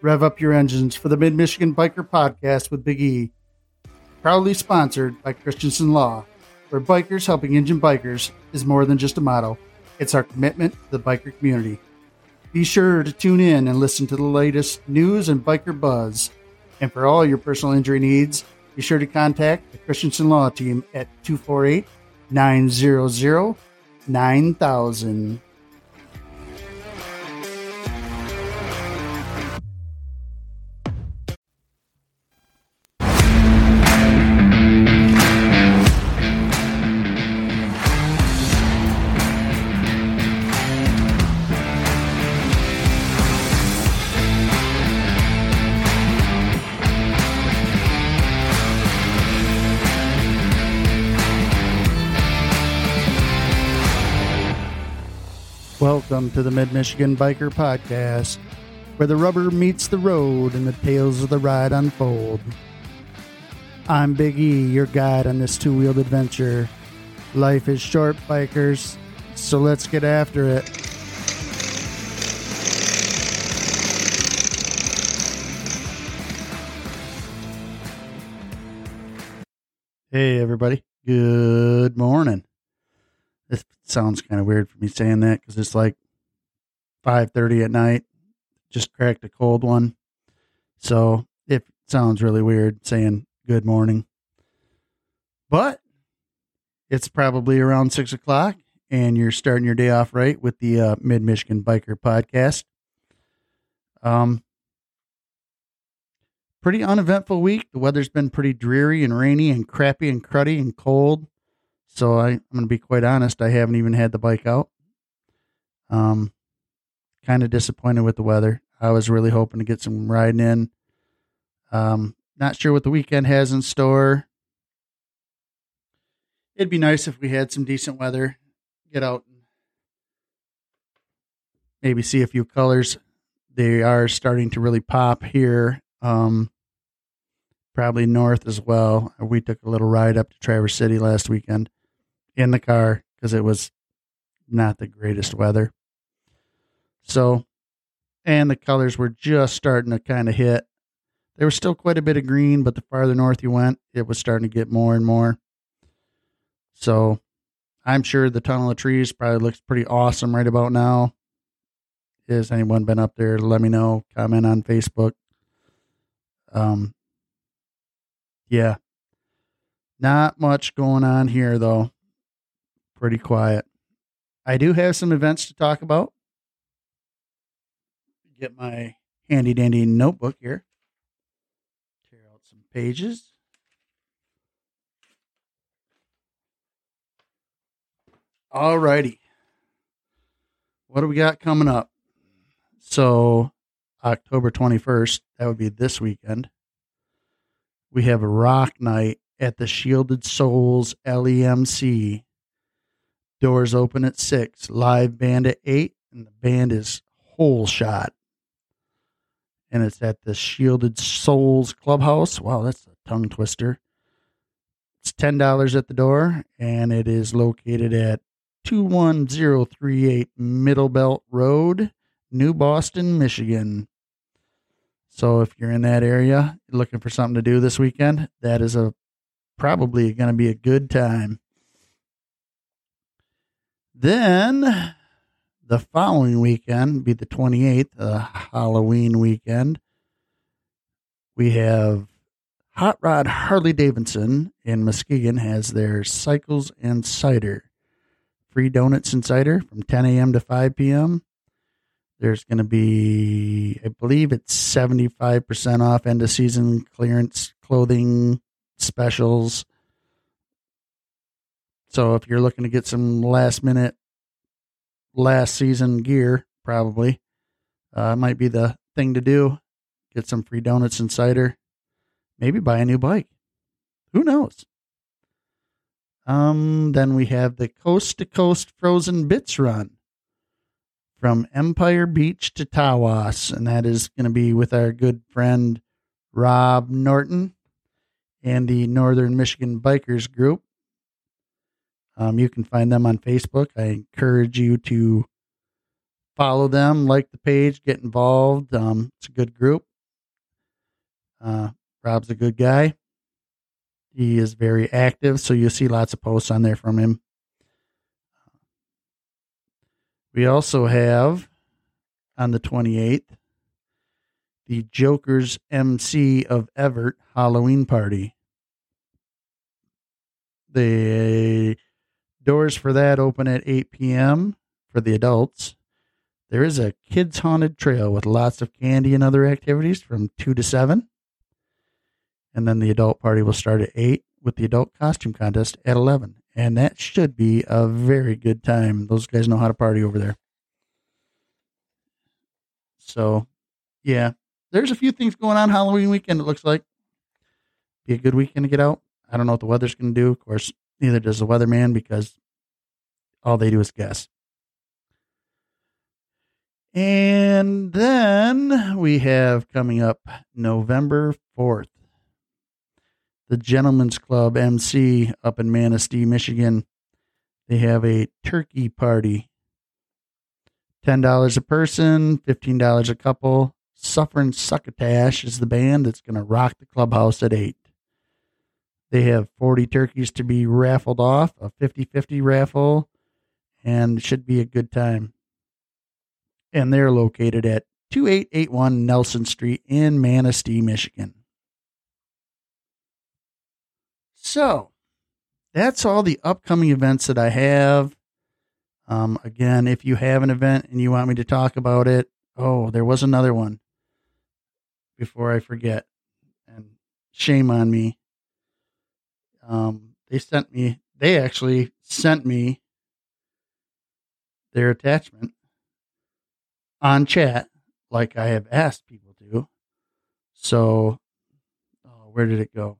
Rev up your engines for the Mid Michigan Biker Podcast with Big E. Proudly sponsored by Christensen Law, where bikers helping engine bikers is more than just a motto, it's our commitment to the biker community. Be sure to tune in and listen to the latest news and biker buzz. And for all your personal injury needs, be sure to contact the Christensen Law Team at 248 900 9000. Welcome to the Mid Michigan Biker Podcast, where the rubber meets the road and the tales of the ride unfold. I'm Big E, your guide on this two wheeled adventure. Life is short, bikers, so let's get after it. Hey, everybody. Good morning. This sounds kind of weird for me saying that because it's like 5.30 at night. Just cracked a cold one. So it sounds really weird saying good morning. But it's probably around 6 o'clock and you're starting your day off right with the uh, Mid Michigan Biker Podcast. Um, pretty uneventful week. The weather's been pretty dreary and rainy and crappy and cruddy and cold. So I, I'm going to be quite honest. I haven't even had the bike out. Um, kind of disappointed with the weather. I was really hoping to get some riding in. Um, not sure what the weekend has in store. It'd be nice if we had some decent weather. Get out and maybe see a few colors. They are starting to really pop here. Um, probably north as well. We took a little ride up to Traverse City last weekend in the car because it was not the greatest weather. So, and the colors were just starting to kind of hit. There was still quite a bit of green, but the farther north you went, it was starting to get more and more. So, I'm sure the tunnel of trees probably looks pretty awesome right about now. Has anyone been up there? Let me know. Comment on Facebook. Um, yeah, not much going on here though pretty quiet. I do have some events to talk about. Get my handy dandy notebook here. Tear out some pages. All righty. What do we got coming up? So, October 21st, that would be this weekend. We have a rock night at the Shielded Souls LEMC Doors open at six. Live band at eight, and the band is Holeshot. And it's at the Shielded Souls Clubhouse. Wow, that's a tongue twister. It's ten dollars at the door, and it is located at two one zero three eight Middle Belt Road, New Boston, Michigan. So if you're in that area, looking for something to do this weekend, that is a probably going to be a good time. Then the following weekend, be the 28th, uh, Halloween weekend, we have Hot Rod Harley Davidson in Muskegon has their Cycles and Cider. Free donuts and cider from 10 a.m. to 5 p.m. There's going to be, I believe it's 75% off end of season clearance clothing specials. So if you're looking to get some last minute, last season gear, probably uh, might be the thing to do. Get some free donuts and cider. Maybe buy a new bike. Who knows? Um, then we have the Coast to Coast Frozen Bits Run from Empire Beach to Tawas, and that is going to be with our good friend Rob Norton and the Northern Michigan Bikers Group. Um, you can find them on Facebook. I encourage you to follow them, like the page, get involved. Um, it's a good group. Uh, Rob's a good guy. He is very active, so you'll see lots of posts on there from him. We also have on the 28th the Joker's MC of Evart Halloween party. The doors for that open at 8 p.m. for the adults. There is a kids haunted trail with lots of candy and other activities from 2 to 7. And then the adult party will start at 8 with the adult costume contest at 11. And that should be a very good time. Those guys know how to party over there. So, yeah, there's a few things going on Halloween weekend, it looks like. Be a good weekend to get out. I don't know what the weather's going to do. Of course, neither does the weatherman because all they do is guess. And then we have coming up November 4th, the Gentlemen's Club MC up in Manistee, Michigan. They have a turkey party. $10 a person, $15 a couple. Suffering Succotash is the band that's going to rock the clubhouse at 8. They have 40 turkeys to be raffled off, a 50 50 raffle, and should be a good time and they're located at 2881 Nelson Street in Manistee, Michigan. So, that's all the upcoming events that I have. Um, again, if you have an event and you want me to talk about it, oh, there was another one before I forget. And shame on me. Um, they sent me, they actually sent me their attachment on chat like I have asked people to. So, oh, where did it go?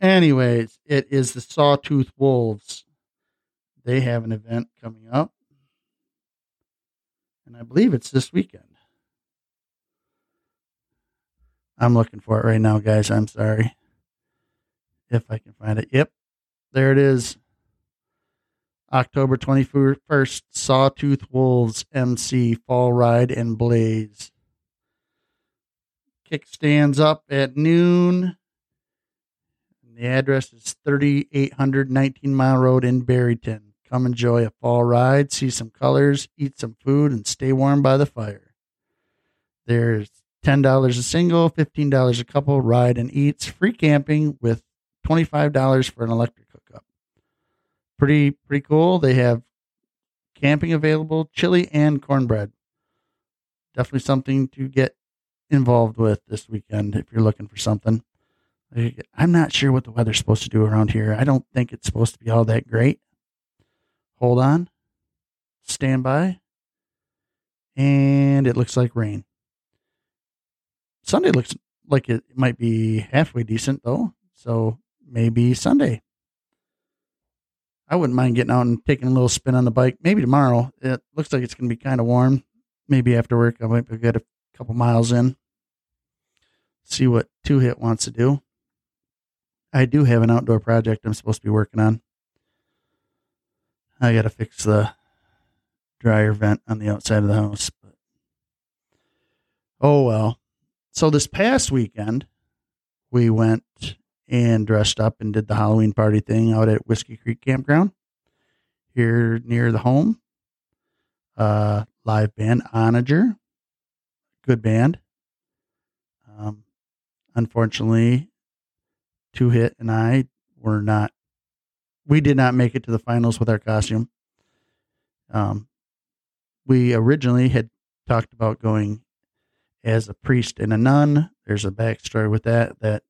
Anyways, it is the Sawtooth Wolves. They have an event coming up. And I believe it's this weekend. I'm looking for it right now, guys. I'm sorry. If I can find it. Yep. There it is. October 21st, Sawtooth Wolves MC Fall Ride and Blaze. Kickstands up at noon. The address is 3800 19 Mile Road in Barryton. Come enjoy a fall ride, see some colors, eat some food, and stay warm by the fire. There's $10 a single, $15 a couple, ride and eats, free camping with $25 for an electric hookup. pretty pretty cool. They have camping available, chili and cornbread. Definitely something to get involved with this weekend if you're looking for something. I'm not sure what the weather's supposed to do around here. I don't think it's supposed to be all that great. Hold on. Stand by. And it looks like rain. Sunday looks like it might be halfway decent though. So maybe Sunday. I wouldn't mind getting out and taking a little spin on the bike. Maybe tomorrow. It looks like it's going to be kind of warm. Maybe after work, I might get a couple miles in. See what Two Hit wants to do. I do have an outdoor project I'm supposed to be working on. I got to fix the dryer vent on the outside of the house. But oh well. So this past weekend, we went and dressed up and did the Halloween party thing out at Whiskey Creek Campground here near the home. Uh, live band Onager, good band. Um, unfortunately, Two Hit and I were not. We did not make it to the finals with our costume. Um, we originally had talked about going as a priest and a nun. There's a backstory with that that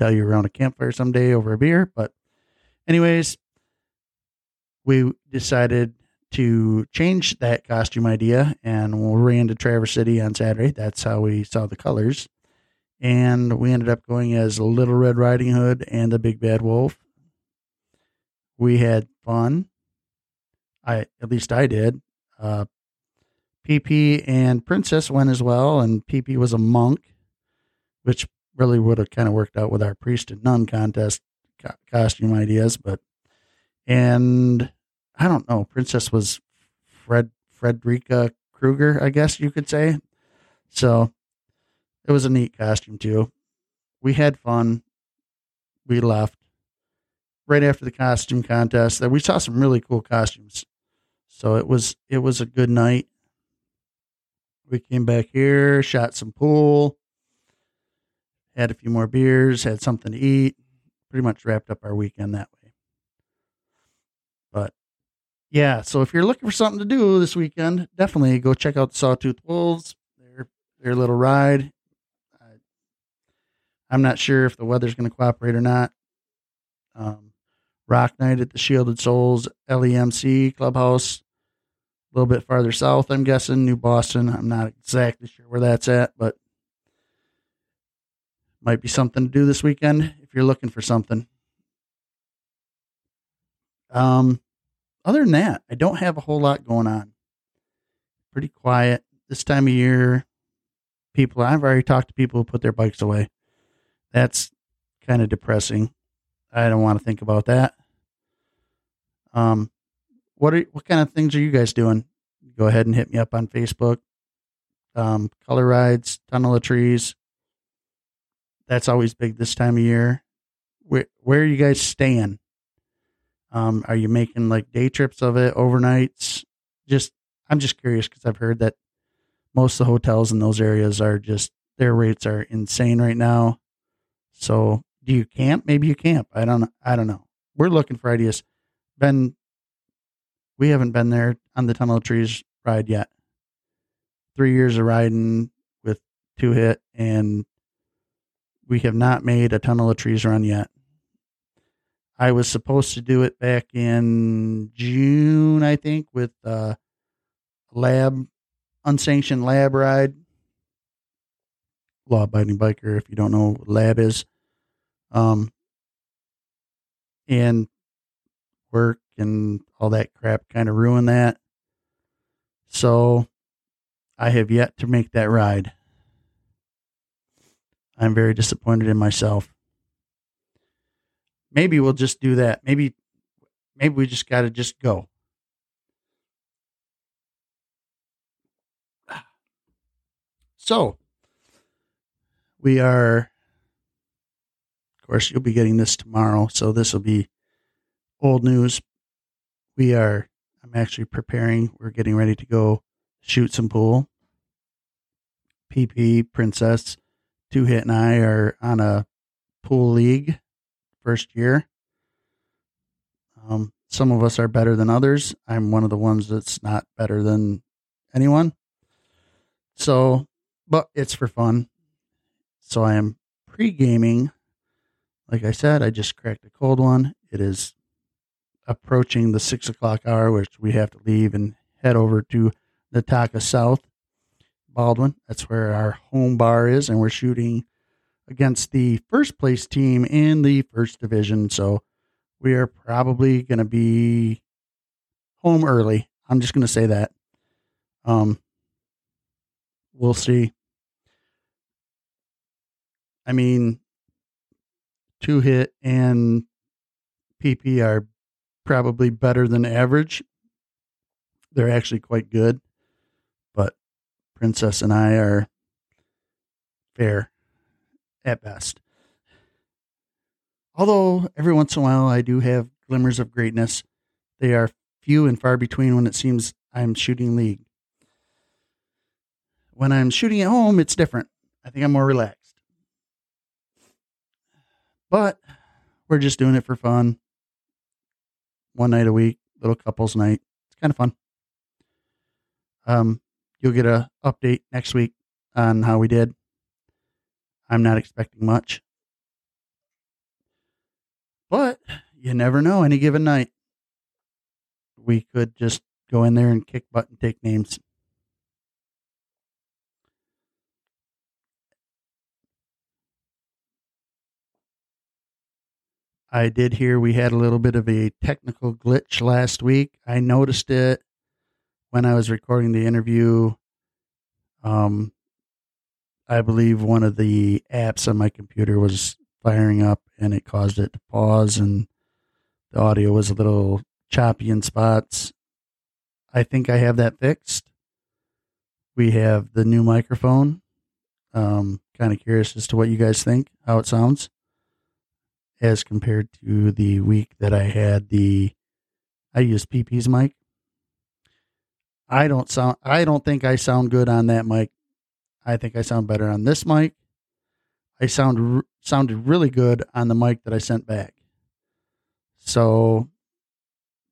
tell you around a campfire someday over a beer. But, anyways, we decided to change that costume idea and we ran to Traverse City on Saturday. That's how we saw the colors. And we ended up going as Little Red Riding Hood and the Big Bad Wolf. We had fun. I at least I did. Uh, PP and Princess went as well, and PP was a monk, which really would have kind of worked out with our priest and nun contest co- costume ideas, but and I don't know, Princess was Fred Frederica Krueger, I guess you could say. So it was a neat costume too. We had fun. We left right after the costume contest. That we saw some really cool costumes. So it was it was a good night. We came back here, shot some pool, had a few more beers, had something to eat. Pretty much wrapped up our weekend that way. But yeah, so if you're looking for something to do this weekend, definitely go check out the Sawtooth Wolves. Their their little ride. I'm not sure if the weather's going to cooperate or not. Um, Rock Night at the Shielded Souls LEMC Clubhouse, a little bit farther south, I'm guessing, New Boston. I'm not exactly sure where that's at, but might be something to do this weekend if you're looking for something. Um, other than that, I don't have a whole lot going on. Pretty quiet this time of year. People, I've already talked to people who put their bikes away. That's kind of depressing. I don't want to think about that. Um, what are what kind of things are you guys doing? Go ahead and hit me up on Facebook. Um, color rides, tunnel of trees. That's always big this time of year. Where where are you guys staying? Um, are you making like day trips of it, overnights? Just I'm just curious because I've heard that most of the hotels in those areas are just their rates are insane right now. So do you camp? Maybe you camp. I don't I don't know. We're looking for ideas. Ben we haven't been there on the tunnel of trees ride yet. Three years of riding with two hit and we have not made a tunnel of trees run yet. I was supposed to do it back in June, I think, with uh, lab unsanctioned lab ride. Law abiding biker, if you don't know what lab is. Um, and work and all that crap kind of ruined that. So I have yet to make that ride. I'm very disappointed in myself. Maybe we'll just do that. Maybe maybe we just got to just go. So, we are of course you'll be getting this tomorrow, so this will be old news. We are I'm actually preparing. We're getting ready to go shoot some pool. PP Princess Two Hit and I are on a pool league first year. Um, some of us are better than others. I'm one of the ones that's not better than anyone. So, but it's for fun. So I am pre gaming. Like I said, I just cracked a cold one. It is approaching the six o'clock hour, which we have to leave and head over to Nataka South Baldwin. That's where our home bar is, and we're shooting against the first place team in the first division. So we are probably going to be home early. I'm just going to say that. Um, we'll see. I mean, two hit and PP are probably better than average. They're actually quite good. Princess and I are fair at best. Although every once in a while I do have glimmers of greatness, they are few and far between when it seems I'm shooting league. When I'm shooting at home, it's different. I think I'm more relaxed. But we're just doing it for fun. One night a week, little couples night. It's kind of fun. Um, You'll get a update next week on how we did. I'm not expecting much. But you never know any given night. We could just go in there and kick butt and take names. I did hear we had a little bit of a technical glitch last week. I noticed it when I was recording the interview, um, I believe one of the apps on my computer was firing up and it caused it to pause and the audio was a little choppy in spots. I think I have that fixed. We have the new microphone. Um, kind of curious as to what you guys think, how it sounds, as compared to the week that I had the I used PP's mic. I don't sound. I don't think I sound good on that mic. I think I sound better on this mic. I sound sounded really good on the mic that I sent back. So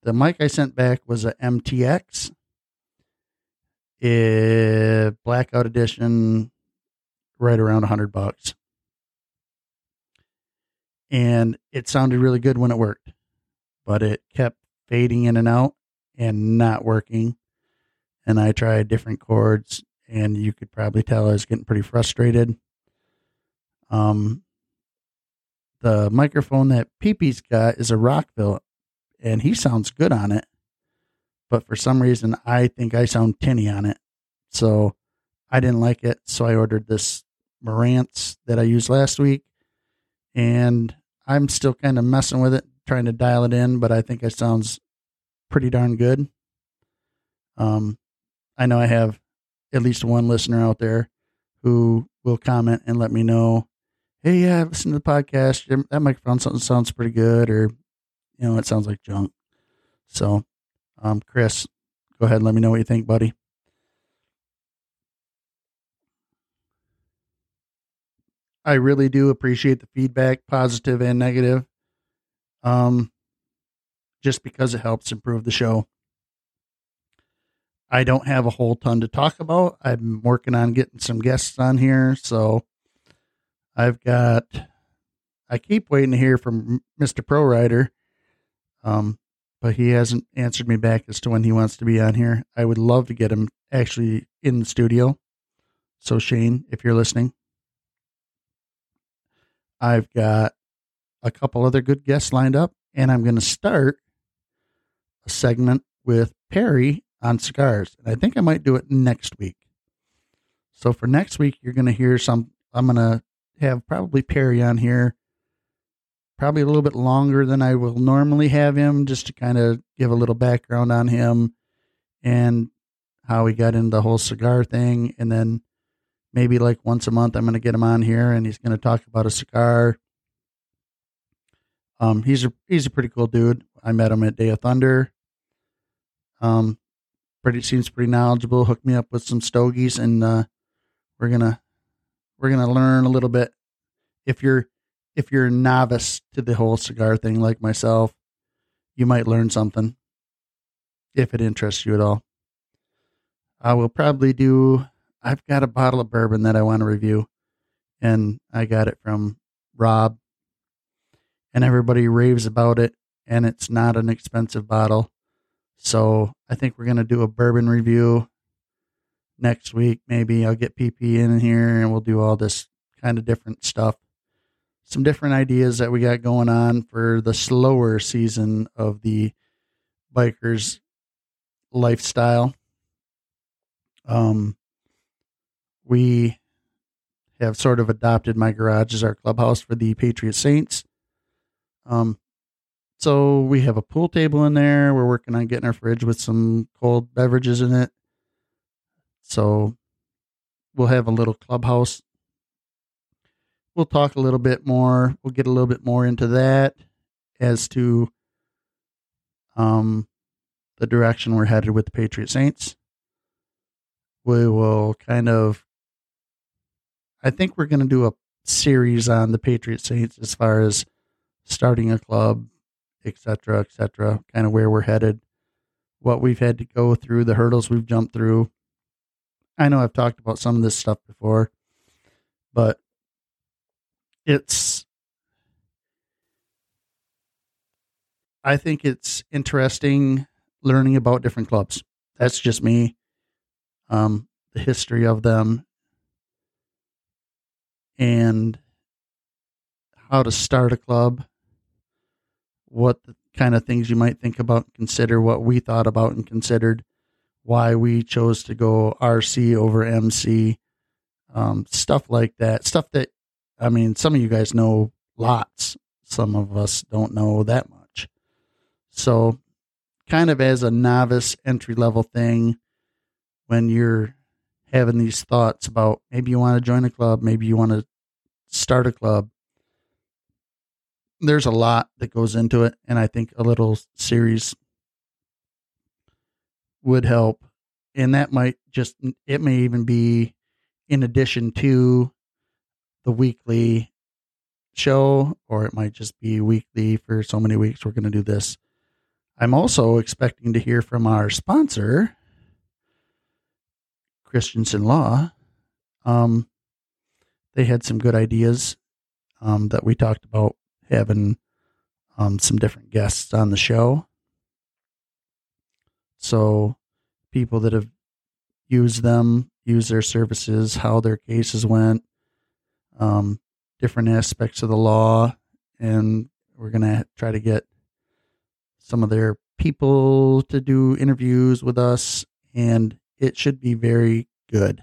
the mic I sent back was a MTX it, blackout edition right around 100 bucks. And it sounded really good when it worked, but it kept fading in and out and not working. And I tried different chords, and you could probably tell I was getting pretty frustrated. Um, the microphone that PP's got is a Rockville, and he sounds good on it. But for some reason, I think I sound tinny on it. So I didn't like it. So I ordered this Marantz that I used last week. And I'm still kind of messing with it, trying to dial it in, but I think it sounds pretty darn good. Um, I know I have at least one listener out there who will comment and let me know, hey, yeah, listen to the podcast. That microphone sounds pretty good, or you know, it sounds like junk. So, um, Chris, go ahead and let me know what you think, buddy. I really do appreciate the feedback, positive and negative. Um, just because it helps improve the show. I don't have a whole ton to talk about. I'm working on getting some guests on here, so I've got. I keep waiting to hear from Mr. Pro Rider, um, but he hasn't answered me back as to when he wants to be on here. I would love to get him actually in the studio. So Shane, if you're listening, I've got a couple other good guests lined up, and I'm going to start a segment with Perry on cigars. And I think I might do it next week. So for next week, you're going to hear some. I'm going to have probably Perry on here, probably a little bit longer than I will normally have him, just to kind of give a little background on him and how he got into the whole cigar thing. And then maybe like once a month, I'm going to get him on here and he's going to talk about a cigar. Um, he's a he's a pretty cool dude. I met him at Day of Thunder. Um, pretty seems pretty knowledgeable. Hooked me up with some stogies, and uh, we're gonna we're gonna learn a little bit. If you're if you're novice to the whole cigar thing, like myself, you might learn something if it interests you at all. I will probably do I've got a bottle of bourbon that I want to review, and I got it from Rob, and everybody raves about it, and it's not an expensive bottle. So I think we're gonna do a bourbon review next week. Maybe I'll get PP in here, and we'll do all this kind of different stuff. Some different ideas that we got going on for the slower season of the bikers lifestyle. Um, we have sort of adopted my garage as our clubhouse for the Patriot Saints. Um, so we have a pool table in there. We're working on getting our fridge with some cold beverages in it. So we'll have a little clubhouse. We'll talk a little bit more. We'll get a little bit more into that as to um, the direction we're headed with the Patriot Saints. We will kind of I think we're going to do a series on the Patriot Saints as far as starting a club, etc., etc., kind of where we're headed, what we've had to go through, the hurdles we've jumped through. I know I've talked about some of this stuff before, but it's I think it's interesting learning about different clubs. That's just me. Um, the history of them and how to start a club, what kind of things you might think about, consider what we thought about and considered, why we chose to go RC over MC, um, stuff like that. Stuff that, I mean, some of you guys know lots, some of us don't know that much. So, kind of as a novice entry level thing, when you're having these thoughts about maybe you want to join a club, maybe you want to start a club. There's a lot that goes into it, and I think a little series would help. And that might just, it may even be in addition to the weekly show, or it might just be weekly for so many weeks. We're going to do this. I'm also expecting to hear from our sponsor, Christensen Law. Um, they had some good ideas um, that we talked about having um, some different guests on the show. So, people that have used them, used their services, how their cases went, um, different aspects of the law, and we're going to try to get some of their people to do interviews with us, and it should be very good.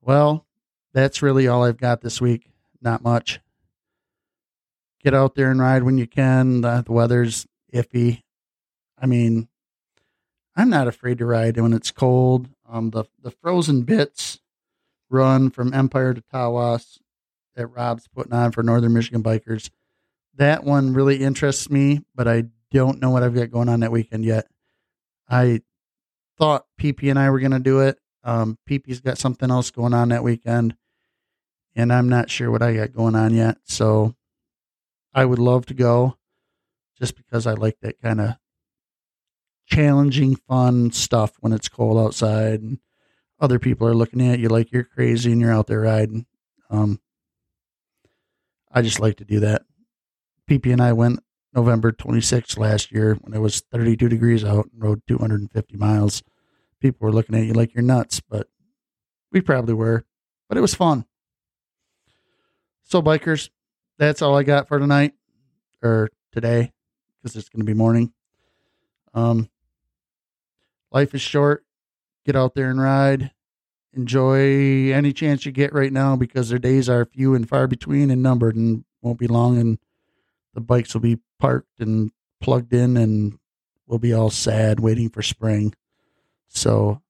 Well, that's really all I've got this week. Not much. Get out there and ride when you can. The, the weather's iffy. I mean, I'm not afraid to ride when it's cold. Um, the the frozen bits run from Empire to Tawas that Rob's putting on for Northern Michigan bikers. That one really interests me, but I don't know what I've got going on that weekend yet. I thought PP and I were going to do it. Um, PP's got something else going on that weekend, and I'm not sure what I got going on yet. So I would love to go just because I like that kind of challenging, fun stuff when it's cold outside and other people are looking at you like you're crazy and you're out there riding. Um, I just like to do that. PP and I went November 26th last year when it was 32 degrees out and rode 250 miles. People were looking at you like you're nuts, but we probably were. But it was fun. So, bikers, that's all I got for tonight or today because it's going to be morning. Um, life is short get out there and ride. Enjoy any chance you get right now because their days are few and far between and numbered and won't be long and the bikes will be parked and plugged in and we'll be all sad waiting for spring. So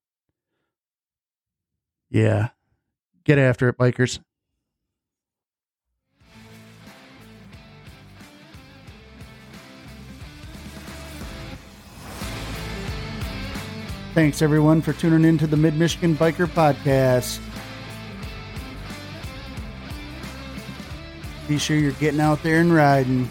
yeah. Get after it, bikers. Thanks everyone for tuning in to the Mid Michigan Biker Podcast. Be sure you're getting out there and riding.